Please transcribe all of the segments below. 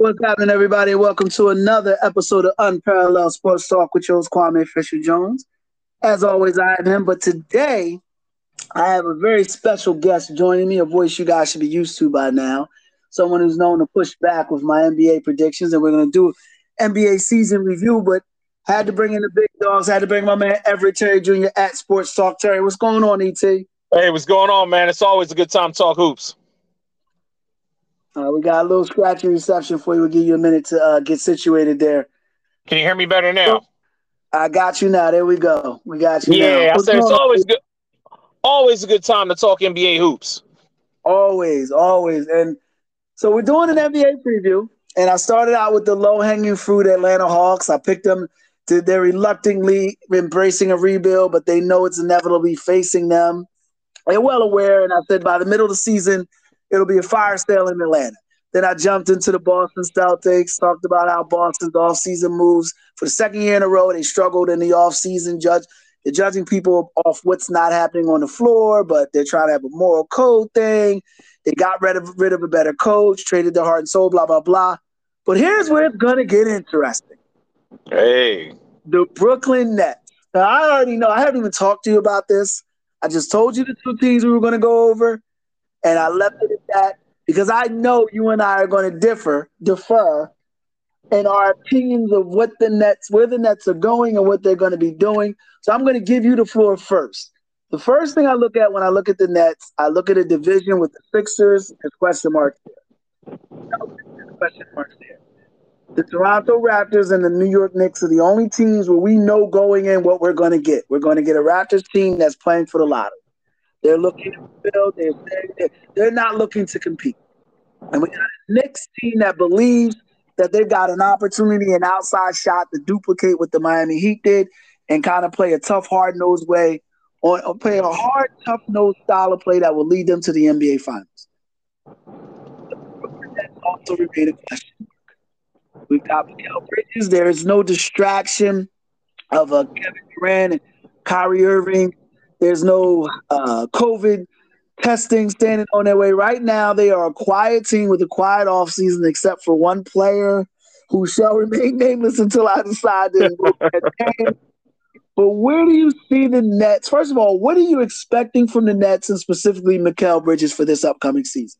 What's happening, everybody? Welcome to another episode of Unparalleled Sports Talk with your host, Kwame Fisher Jones. As always, I am him, but today I have a very special guest joining me, a voice you guys should be used to by now. Someone who's known to push back with my NBA predictions, and we're going to do NBA season review, but had to bring in the big dogs, had to bring my man Everett Terry Jr. at Sports Talk. Terry, what's going on, ET? Hey, what's going on, man? It's always a good time to talk hoops. Uh, we got a little scratchy reception for you. We'll give you a minute to uh, get situated there. Can you hear me better now? I got you now. There we go. We got you. Yeah. I said it's always good. Always a good time to talk NBA hoops. Always, always. And so we're doing an NBA preview, and I started out with the low hanging fruit Atlanta Hawks. I picked them to they're reluctantly embracing a rebuild, but they know it's inevitably facing them. They're well aware, and I said by the middle of the season, it'll be a fire sale in Atlanta. Then I jumped into the Boston Celtics, talked about how Boston's offseason moves. For the second year in a row, they struggled in the offseason. Judge, they're judging people off what's not happening on the floor, but they're trying to have a moral code thing. They got rid of rid of a better coach, traded their heart and soul, blah blah blah. But here's where it's gonna get interesting. Hey, the Brooklyn Nets. Now I already know. I haven't even talked to you about this. I just told you the two teams we were gonna go over, and I left it at that because I know you and I are going to differ, defer in our opinions of what the Nets, where the Nets are going and what they're going to be doing. So I'm going to give you the floor first. The first thing I look at when I look at the Nets, I look at a division with the Sixers. There's question marks there. question marks there. The Toronto Raptors and the New York Knicks are the only teams where we know going in what we're going to get. We're going to get a Raptors team that's playing for the lottery. They're looking to build. They're, they're, they're not looking to compete. And we got a Knicks team that believes that they've got an opportunity, an outside shot to duplicate what the Miami Heat did and kind of play a tough, hard nosed way or, or play a hard, tough nosed style of play that will lead them to the NBA Finals. That also a question. We've got Mikal Bridges. There is no distraction of a Kevin Durant and Kyrie Irving there's no uh, COVID testing standing on their way. Right now, they are a quiet team with a quiet offseason, except for one player who shall remain nameless until I decide to But where do you see the Nets? First of all, what are you expecting from the Nets and specifically Mikal Bridges for this upcoming season?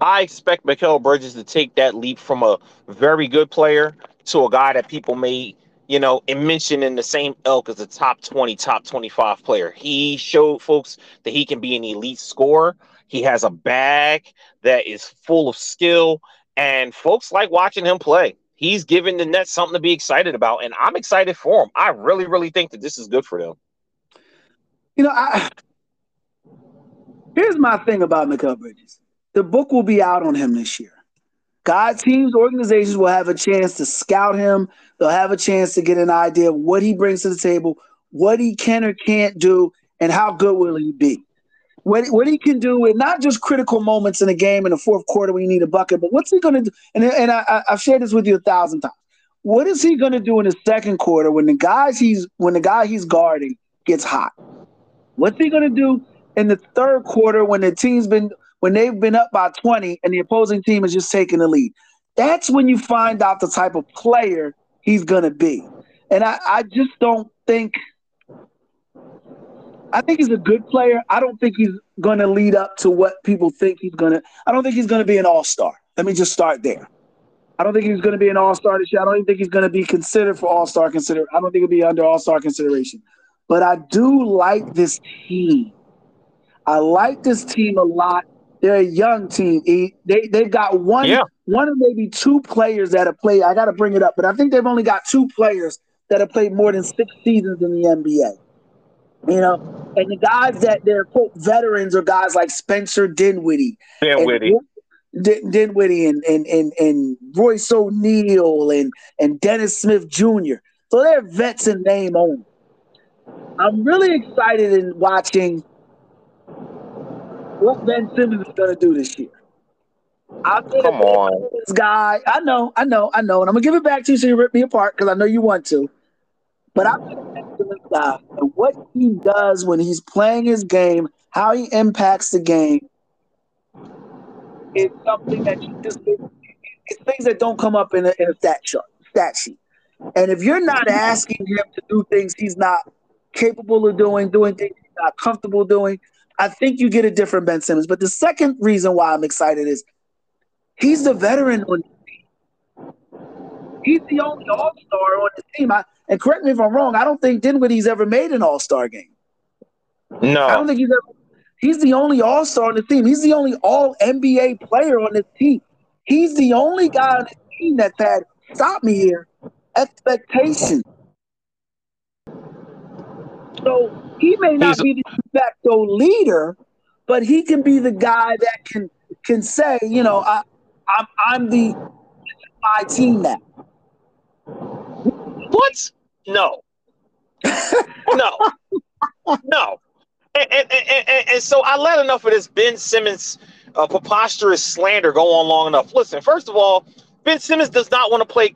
I expect Mikal Bridges to take that leap from a very good player to a guy that people may you know, and mentioned in the same elk as a top 20, top 25 player. He showed folks that he can be an elite scorer. He has a bag that is full of skill, and folks like watching him play. He's giving the Nets something to be excited about, and I'm excited for him. I really, really think that this is good for them. You know, I here's my thing about Mikal Bridges. The book will be out on him this year. God teams, organizations will have a chance to scout him. They'll have a chance to get an idea of what he brings to the table, what he can or can't do, and how good will he be. What, what he can do in not just critical moments in a game in the fourth quarter when you need a bucket, but what's he going to do? And, and I, I've shared this with you a thousand times. What is he going to do in the second quarter when the guys he's when the guy he's guarding gets hot? What's he going to do in the third quarter when the team's been when they've been up by 20 and the opposing team is just taking the lead. That's when you find out the type of player he's going to be. And I, I just don't think I think he's a good player. I don't think he's going to lead up to what people think he's going to. I don't think he's going to be an all star. Let me just start there. I don't think he's going to be an all star this year. I don't even think he's going to be considered for all star consider. I don't think he'll be under all star consideration. But I do like this team. I like this team a lot. They're a young team. They they've got one yeah. one or maybe two players that have played. I got to bring it up, but I think they've only got two players that have played more than six seasons in the NBA. You know, and the guys that they're quote veterans are guys like Spencer Dinwiddie, Dinwiddie, and, Dinwiddie, and and and and Royce O'Neal and and Dennis Smith Jr. So they're vets in name only. I'm really excited in watching what Ben Simmons is going to do this year. I'm Come on, this guy. I know, I know, I know, and I'm gonna give it back to you so you rip me apart because I know you want to. But I'm gonna this guy and what he does when he's playing his game, how he impacts the game, is something that you just It's things that don't come up in a, in a stat chart, stat sheet. And if you're not asking him to do things he's not capable of doing, doing things he's not comfortable doing, I think you get a different Ben Simmons. But the second reason why I'm excited is he's the veteran on the team. He's the only All Star on the team. I, and correct me if I'm wrong. I don't think Dinwiddie's ever made an All Star game. No, I don't think he's ever. He's the only All Star on the team. He's the only All NBA player on the team. He's the only guy on the team that's had stop me here expectations. So he may not He's- be the de facto leader, but he can be the guy that can can say, you know, I, I'm I'm the my team now. What? No. no. No. And, and, and, and, and so I let enough of this Ben Simmons uh, preposterous slander go on long enough. Listen, first of all, Ben Simmons does not want to play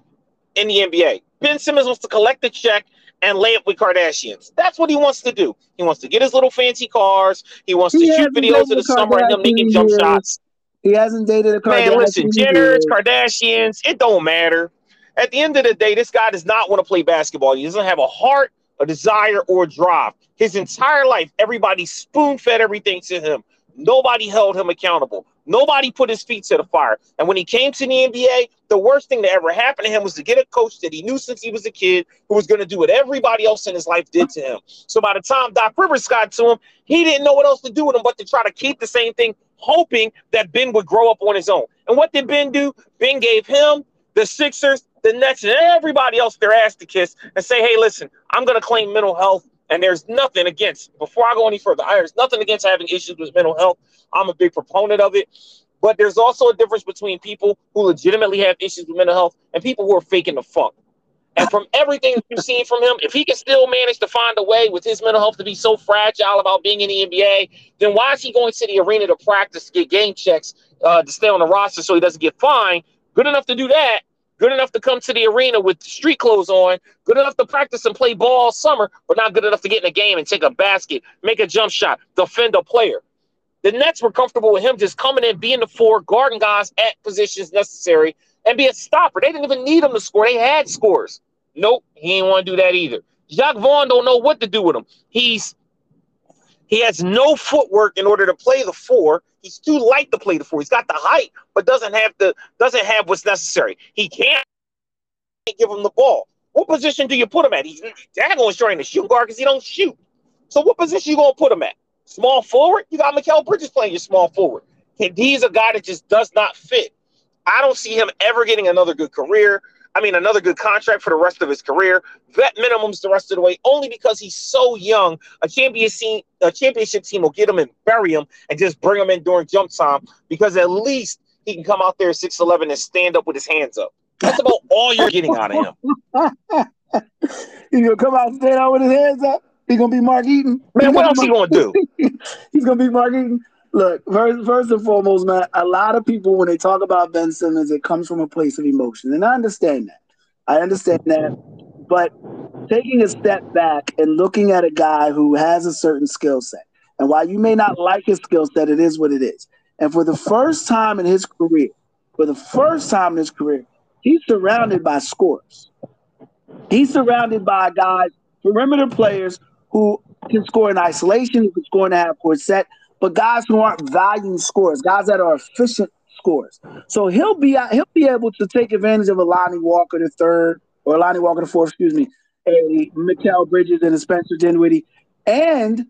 in the NBA. Ben Simmons wants to collect the check and lay up with Kardashians. That's what he wants to do. He wants to get his little fancy cars. He wants to shoot videos of the summer and them making jump shots. He hasn't dated a Kardashian. Man, listen, Jenners. Kardashians, it don't matter. At the end of the day, this guy does not want to play basketball. He doesn't have a heart, a desire, or a drive. His entire life, everybody spoon fed everything to him. Nobody held him accountable. Nobody put his feet to the fire. And when he came to the NBA, the worst thing that ever happened to him was to get a coach that he knew since he was a kid who was going to do what everybody else in his life did to him. So by the time Doc Rivers got to him, he didn't know what else to do with him but to try to keep the same thing, hoping that Ben would grow up on his own. And what did Ben do? Ben gave him, the Sixers, the Nets, and everybody else their ass to kiss and say, hey, listen, I'm going to claim mental health. And there's nothing against, before I go any further, there's nothing against having issues with mental health. I'm a big proponent of it. But there's also a difference between people who legitimately have issues with mental health and people who are faking the funk. And from everything you've seen from him, if he can still manage to find a way with his mental health to be so fragile about being in the NBA, then why is he going to the arena to practice get game checks uh, to stay on the roster so he doesn't get fined? Good enough to do that. Good enough to come to the arena with street clothes on. Good enough to practice and play ball all summer, but not good enough to get in a game and take a basket, make a jump shot, defend a player. The Nets were comfortable with him just coming in, being the four, guarding guys at positions necessary, and be a stopper. They didn't even need him to score. They had scores. Nope, he ain't want to do that either. Jacque Vaughn don't know what to do with him. He's he has no footwork in order to play the four. He's too light to play the four. He's got the height, but doesn't have the doesn't have what's necessary. He can't give him the ball. What position do you put him at? He's daggone sure ain't a shoot guard because he don't shoot. So what position you gonna put him at? Small forward? You got Mikal Bridges playing your small forward. And he's a guy that just does not fit. I don't see him ever getting another good career. I mean, another good contract for the rest of his career. Vet minimums the rest of the way, only because he's so young. A championship team, a championship team will get him and bury him and just bring him in during jump time because at least he can come out there at 6'11 and stand up with his hands up. That's about all you're getting out of him. He's gonna come out and stand out with his hands up. He's gonna be Mark Eaton. Man, what else he gonna do? He's gonna be Mark Eaton. Look, first, first and foremost, man, a lot of people when they talk about Ben Simmons, it comes from a place of emotion, and I understand that. I understand that, but taking a step back and looking at a guy who has a certain skill set, and while you may not like his skill set, it is what it is. And for the first time in his career, for the first time in his career, he's surrounded by scorers. He's surrounded by guys, perimeter players who can score in isolation, who can score in a half court set, but guys who aren't volume scores, guys that are efficient scores. So he'll be he'll be able to take advantage of a Lonnie Walker the third or Lonnie Walker the fourth, excuse me, a Mikal Bridges and a Spencer Dinwiddie, and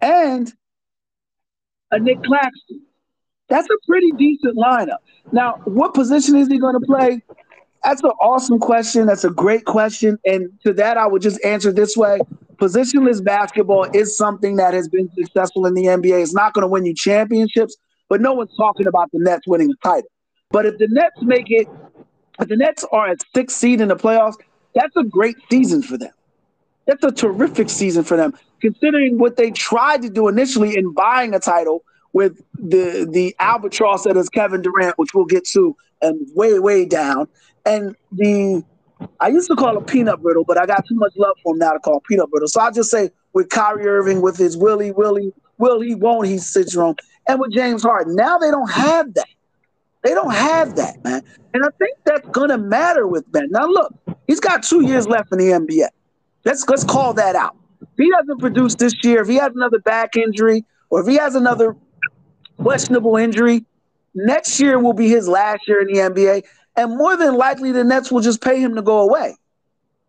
and a Nick Claxton. That's a pretty decent lineup. Now, what position is he going to play? That's an awesome question. That's a great question. And to that, I would just answer this way. Positionless basketball is something that has been successful in the NBA. It's not going to win you championships, but no one's talking about the Nets winning a title. But if the Nets make it, if the Nets are at sixth seed in the playoffs, that's a great season for them. That's a terrific season for them, considering what they tried to do initially in buying a title with the the albatross that is Kevin Durant, which we'll get to, and way way down, and the I used to call him peanut brittle, but I got too much love for him now to call peanut brittle. So I'll just say with Kyrie Irving with his Willie Willie will he won't he syndrome, and with James Harden. Now they don't have that. They don't have that, man. And I think that's gonna matter with Ben. Now look, he's got two years left in the NBA. Let's let's call that out. If he doesn't produce this year, if he has another back injury, or if he has another questionable injury, next year will be his last year in the NBA. And more than likely, the Nets will just pay him to go away.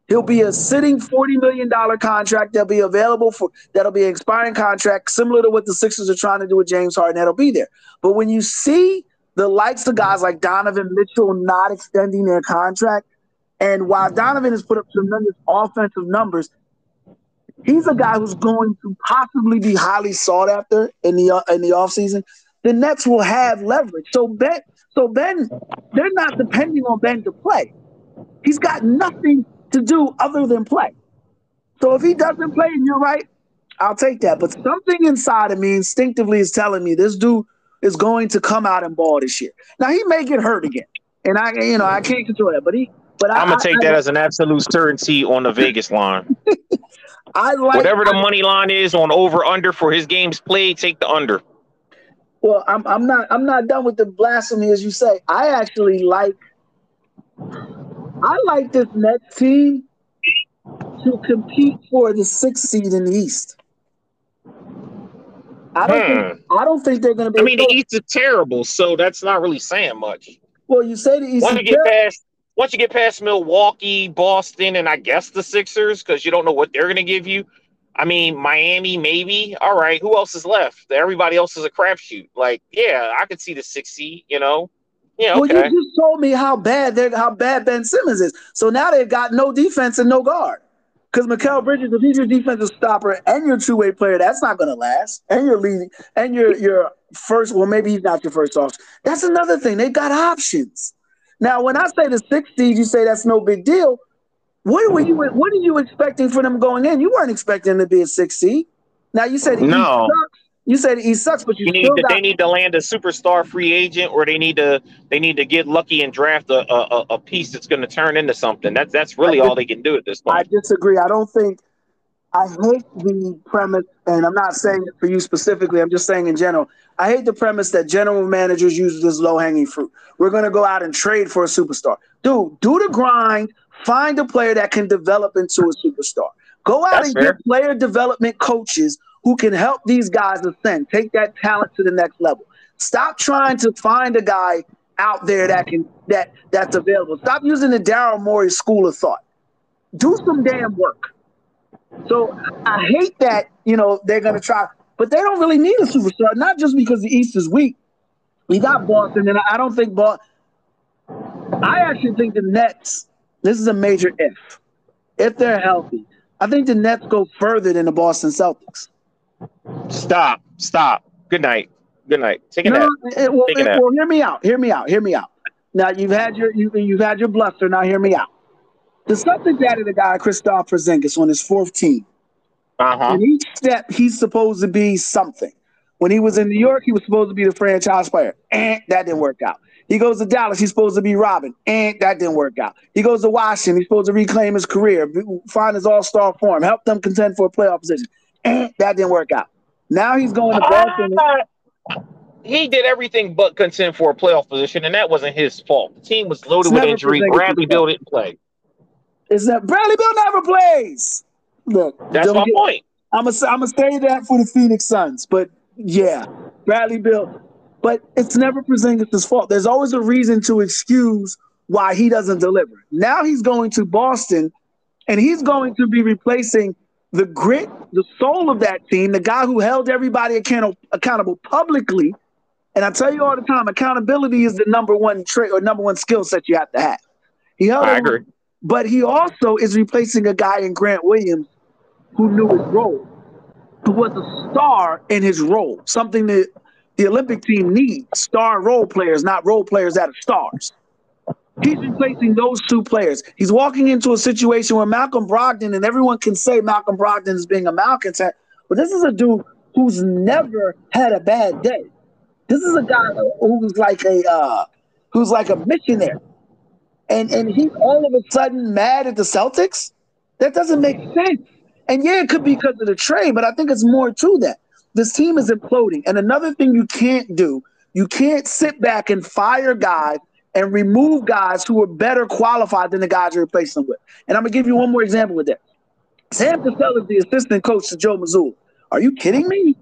He'll be a sitting $40 million contract that'll be available for that'll be an expiring contract, similar to what the Sixers are trying to do with James Harden. That'll be there. But when you see the likes of guys like Donovan Mitchell not extending their contract, and while Donovan has put up tremendous offensive numbers, he's a guy who's going to possibly be highly sought after in the in the offseason. The Nets will have leverage. So Ben, so Ben, they're not depending on Ben to play. He's got nothing to do other than play. So if he doesn't play, and you're right, I'll take that. But something inside of me instinctively is telling me this dude is going to come out and ball this year. Now he may get hurt again, and I, you know, I can't control that. But he, but I'm I, gonna take I, that as an absolute certainty on the Vegas line. I like Whatever the money line is on over under for his games played, take the under. Well, I'm I'm not I'm not done with the blasphemy as you say. I actually like I like this Nets team to compete for the sixth seed in the East. I don't think I don't think they're going to be. Hmm. I mean, the East is terrible, so that's not really saying much. well, you say the East. Once is you get terrible. past, once you get past Milwaukee, Boston, and I guess the Sixers, because you don't know what they're going to give you. I mean, Miami, maybe. All right, who else is left? Everybody else is a crapshoot. Like, yeah, I could see the six seed. You know, yeah, Well, okay. you just told me how bad they how bad Ben Simmons is. So now they've got no defense and no guard. Because Mikal Bridges, if he's your defensive stopper and your two way player, that's not going to last. And you're leading, and your your first. Well, maybe he's not your first option. That's another thing. They've got options. Now, when I say the six seed, you say that's no big deal. What were mm-hmm. you? What are you expecting for them going in? You weren't expecting them to be a six seed. Now you said No. sucks. You said he sucks, but you, You need to, got they need to land a superstar free agent, or they need to they need to get lucky and draft a a, a piece that's going to turn into something. That's that's really all they can do at this point. I disagree. I don't think I hate the premise, and I'm not saying it for you specifically. I'm just saying in general. I hate the premise that general managers use this low hanging fruit. We're going to go out and trade for a superstar. Dude, do the grind. Find a player that can develop into a superstar. Go out That's and fair. get player development coaches who can help these guys ascend, take that talent to the next level. Stop trying to find a guy out there that can that that's available. Stop using the Daryl Morey school of thought. Do some damn work. So I hate that, you know, they're gonna try, but they don't really need a superstar, not just because the East is weak. We got Boston, and I don't think Boston. I actually think the Nets, this is a major if. If they're healthy. I think the Nets go further than the Boston Celtics. Stop, stop. Good night. Good night. Take a No, nap. it- well, Take it- well, hear me out. Hear me out. Hear me out. Now you've had your you, you've had your bluster. Now hear me out. The Celtics added a guy, Kristaps Porzingis, on his fourth team. Uh huh. In each step, he's supposed to be something. When he was in New York, he was supposed to be the franchise player, and that didn't work out. He goes to Dallas, he's supposed to be Robin, and that didn't work out. He goes to Washington, he's supposed to reclaim his career, find his all-star form, help them contend for a playoff position, and that didn't work out. Now he's going to Boston. Uh, he did everything but contend for a playoff position, and that wasn't his fault. The team was loaded with injury. Bradley. Beal didn't play. Is that Bradley Beal never plays? Look, That's my get- point. I'm gonna I'm gonna say that for the Phoenix Suns, but yeah, Bradley Beal. But it's never Porzingis' fault. There's always a reason to excuse why he doesn't deliver. Now he's going to Boston, and he's going to be replacing the grit, the soul of that team, the guy who held everybody account- accountable publicly. And I tell you all the time, accountability is the number one trait or number one skill set you have to have. He held I agree. but he also is replacing a guy in Grant Williams who knew his role, who was a star in his role, something that the Olympic team needs star role players, not role players that are stars. He's replacing those two players. He's walking into a situation where Malcolm Brogdon, and everyone can say Malcolm Brogdon is being a malcontent, but this is a dude who's never had a bad day. This is a guy who's like a uh, who's like a missionary and and he's all of a sudden mad at the Celtics. That doesn't make sense. And yeah, it could be because of the trade, but I think it's more to that. This team is imploding. And another thing you can't do, you can't sit back and fire guys and remove guys who are better qualified than the guys you replace them with. And I'm gonna give you one more example with that. Sam Cassell is the assistant coach to Joe Mazzulla. Are you kidding me?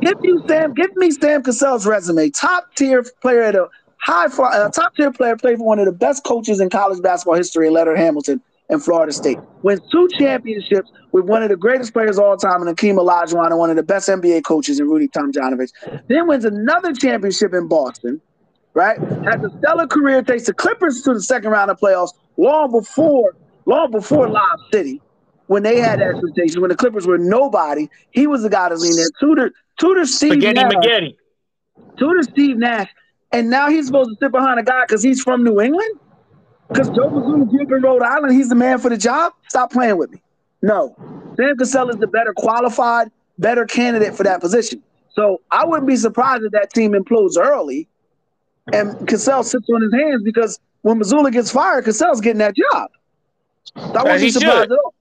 Give you Sam, give me Sam Cassell's resume. Top tier player at a high uh, top tier player, played for one of the best coaches in college basketball history, Leonard Hamilton in Florida State. Wins two championships with one of the greatest players of all time, in Akeem Olajuwon, and one of the best NBA coaches in Rudy Tomjanovich. Then wins another championship in Boston. Right, has a stellar career, takes the Clippers to the second round of playoffs long before, long before Lob City when they had expectations, when the Clippers were nobody, he was the guy to lean in. Tutor, tutor Steve Spaghetti Nash. Spaghetti. Tutor Steve Nash. And now he's supposed to sit behind a guy because he's from New England? Because Joe Mazzulla grew up in Rhode Island, he's the man for the job? Stop playing with me. No. Sam Cassell is the better qualified, better candidate for that position. So I wouldn't be surprised if that team implodes early and Cassell sits on his hands because when Mazzulla gets fired, Cassell's getting that job. So I wouldn't be surprised should. at all.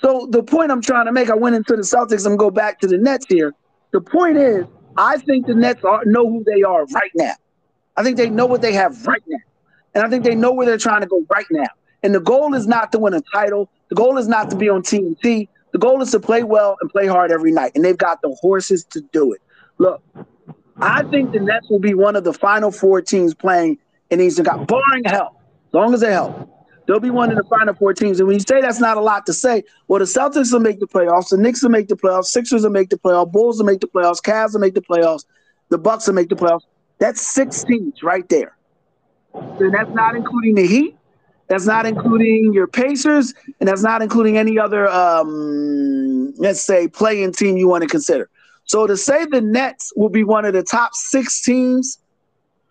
So the point I'm trying to make, I went into the Celtics. I'm go back to the Nets here. The point is, I think the Nets are, know who they are right now. I think they know what they have right now, and I think they know where they're trying to go right now. And the goal is not to win a title. The goal is not to be on TNT. The goal is to play well and play hard every night, and they've got the horses to do it. Look, I think the Nets will be one of the final four teams playing in Eastern Conference, barring help, as long as they help. They'll be one of the final four teams. And when you say that's not a lot to say, well, the Celtics will make the playoffs, the Knicks will make the playoffs, Sixers will make the playoffs, Bulls will make the playoffs, Cavs will make the playoffs, the Bucks will make the playoffs. That's six teams right there. And that's not including the Heat. That's not including your Pacers, and that's not including any other, um, let's say, playing team you want to consider. So to say the Nets will be one of the top six teams,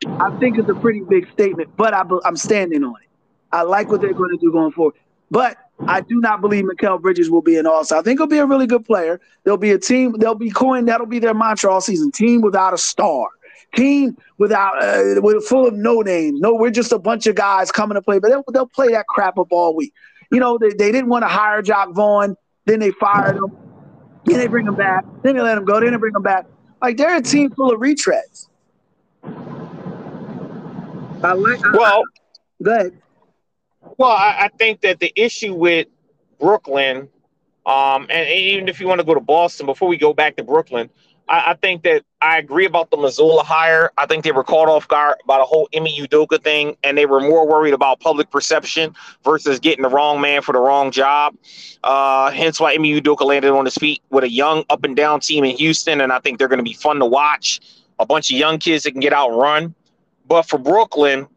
I think is a pretty big statement, but I, I'm standing on it. I like what they're going to do going forward. But I do not believe Mikal Bridges will be an all-star. I think he'll be a really good player. There'll be a team. They'll be coined. That'll be their mantra all season. Team without a star. Team without uh, with full of no names. No, we're just a bunch of guys coming to play. But they'll, they'll play that crap up all week. You know, they, they didn't want to hire Jacque Vaughn. Then they fired him. Then they bring him back. Then they let him go. Then they bring him back. Like they're a team full of retreads. I like. Well, I, go ahead. Well, I, I think that the issue with Brooklyn, um, and, even if you want to go to Boston, before we go back to Brooklyn, I, I, think that I agree about the Mazzulla hire. I think they were caught off guard by the whole Ime Udoka thing, and they were more worried about public perception versus getting the wrong man for the wrong job. Uh, hence why Ime Udoka landed on his feet with a young up and down team in Houston, and I think they're going to be fun to watch. A bunch of young kids that can get out and run. But for Brooklyn,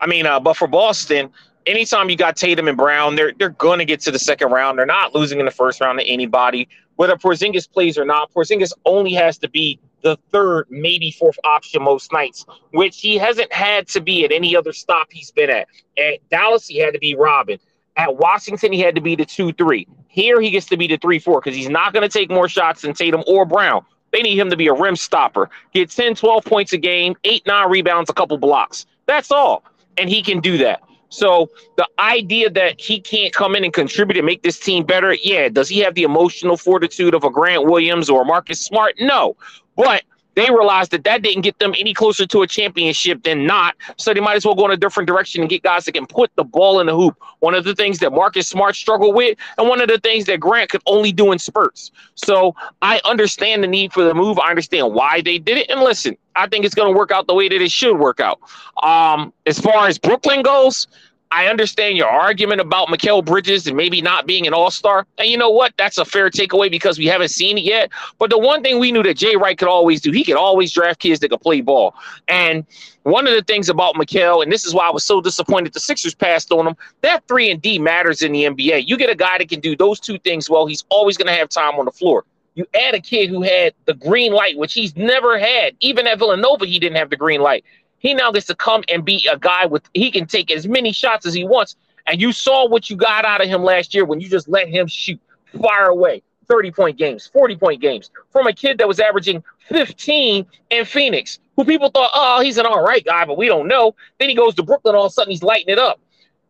I mean, uh, but for Boston, anytime you got Tatum and Brown, they're they're going to get to the second round. They're not losing in the first round to anybody, whether Porzingis plays or not. Porzingis only has to be the third, maybe fourth option most nights, which he hasn't had to be at any other stop he's been at. At Dallas, he had to be Robin. At Washington, he had to be the two three. Here, he gets to be the three four because he's not going to take more shots than Tatum or Brown. They need him to be a rim stopper, get 10, 12 points a game, eight, nine rebounds, a couple blocks. That's all. And he can do that. So the idea that he can't come in and contribute and make this team better, yeah, does he have the emotional fortitude of a Grant Williams or a Marcus Smart? No, but they realized that that didn't get them any closer to a championship than not. So they might as well go in a different direction and get guys that can put the ball in the hoop. One of the things that Marcus Smart struggled with, and one of the things that Grant could only do in spurts. So I understand the need for the move. I understand why they did it. And listen, I think it's going to work out the way that it should work out. Um, as far as Brooklyn goes, I understand your argument about Mikal Bridges and maybe not being an all star. And you know what? That's a fair takeaway because we haven't seen it yet. But the one thing we knew that Jay Wright could always do, he could always draft kids that could play ball. And one of the things about Mikal, and this is why I was so disappointed the Sixers passed on him, that 3 and D matters in the NBA. You get a guy that can do those two things well, he's always going to have time on the floor. You add a kid who had the green light, which he's never had. Even at Villanova, he didn't have the green light. He now gets to come and be a guy with he can take as many shots as he wants. And you saw what you got out of him last year when you just let him shoot, fire away. 30 point games, 40 point games from a kid that was averaging 15 in Phoenix, who people thought, oh, he's an all right guy, but we don't know. Then he goes to Brooklyn, all of a sudden he's lighting it up.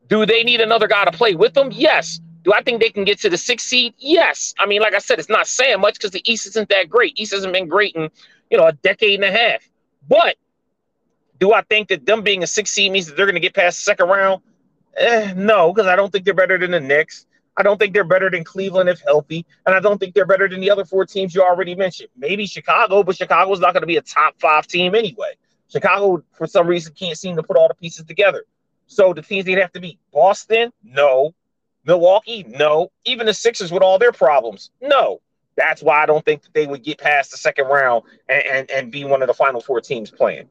Do they need another guy to play with them? Yes. Do I think they can get to the sixth seed? Yes. I mean, like I said, it's not saying much because the East isn't that great. East hasn't been great in, you know, a decade and a half. But Do I think that them being a six seed means that they're going to get past the second round? Eh, no, because I don't think they're better than the Knicks. I don't think they're better than Cleveland if healthy, and I don't think they're better than the other four teams you already mentioned. Maybe Chicago, but Chicago's not going to be a top five team anyway. Chicago, for some reason, can't seem to put all the pieces together. So the teams they'd have to be Boston, no. Milwaukee, no. Even the Sixers with all their problems, no. That's why I don't think that they would get past the second round and, and, and be one of the final four teams playing.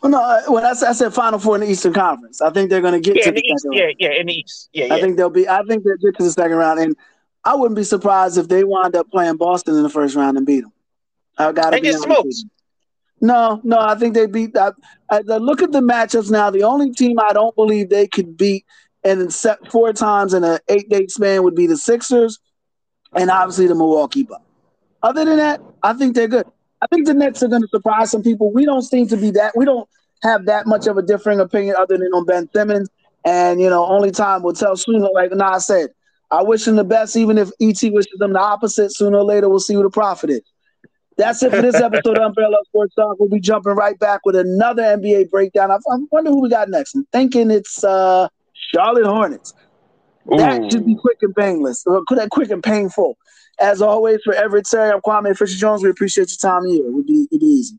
Well, no, uh, when I said, I said Final Four in the Eastern Conference, I think they're going to get yeah, to the, the East. second Yeah, round. yeah, in the East. Yeah, yeah. I think they'll be. I think they'll get to the second round, and I wouldn't be surprised if they wind up playing Boston in the first round and beat them. I got to be smoked. No, no, I think they beat. I, I, I look at the matchups now. The only team I don't believe they could beat and set four times in an eight day span would be the Sixers, and obviously the Milwaukee Bucks. Other than that, I think they're good. I think the Nets are going to surprise some people. We don't seem to be that. We don't have that much of a differing opinion other than on Ben Simmons. And you know, only time will tell. Sooner, like Nas said, I wish him the best, even if ET wishes them the opposite. Sooner or later, we'll see who the prophet is. That's it for this episode of Umbrella Sports Talk. We'll be jumping right back with another NBA breakdown. I, I wonder who we got next. I'm thinking it's uh, Charlotte Hornets. That should be quick and painless. Quick quick and painful. As always, for Everett Terry, I'm Kwame Fisher Jones. We appreciate your time here. It would be, it'd be easy.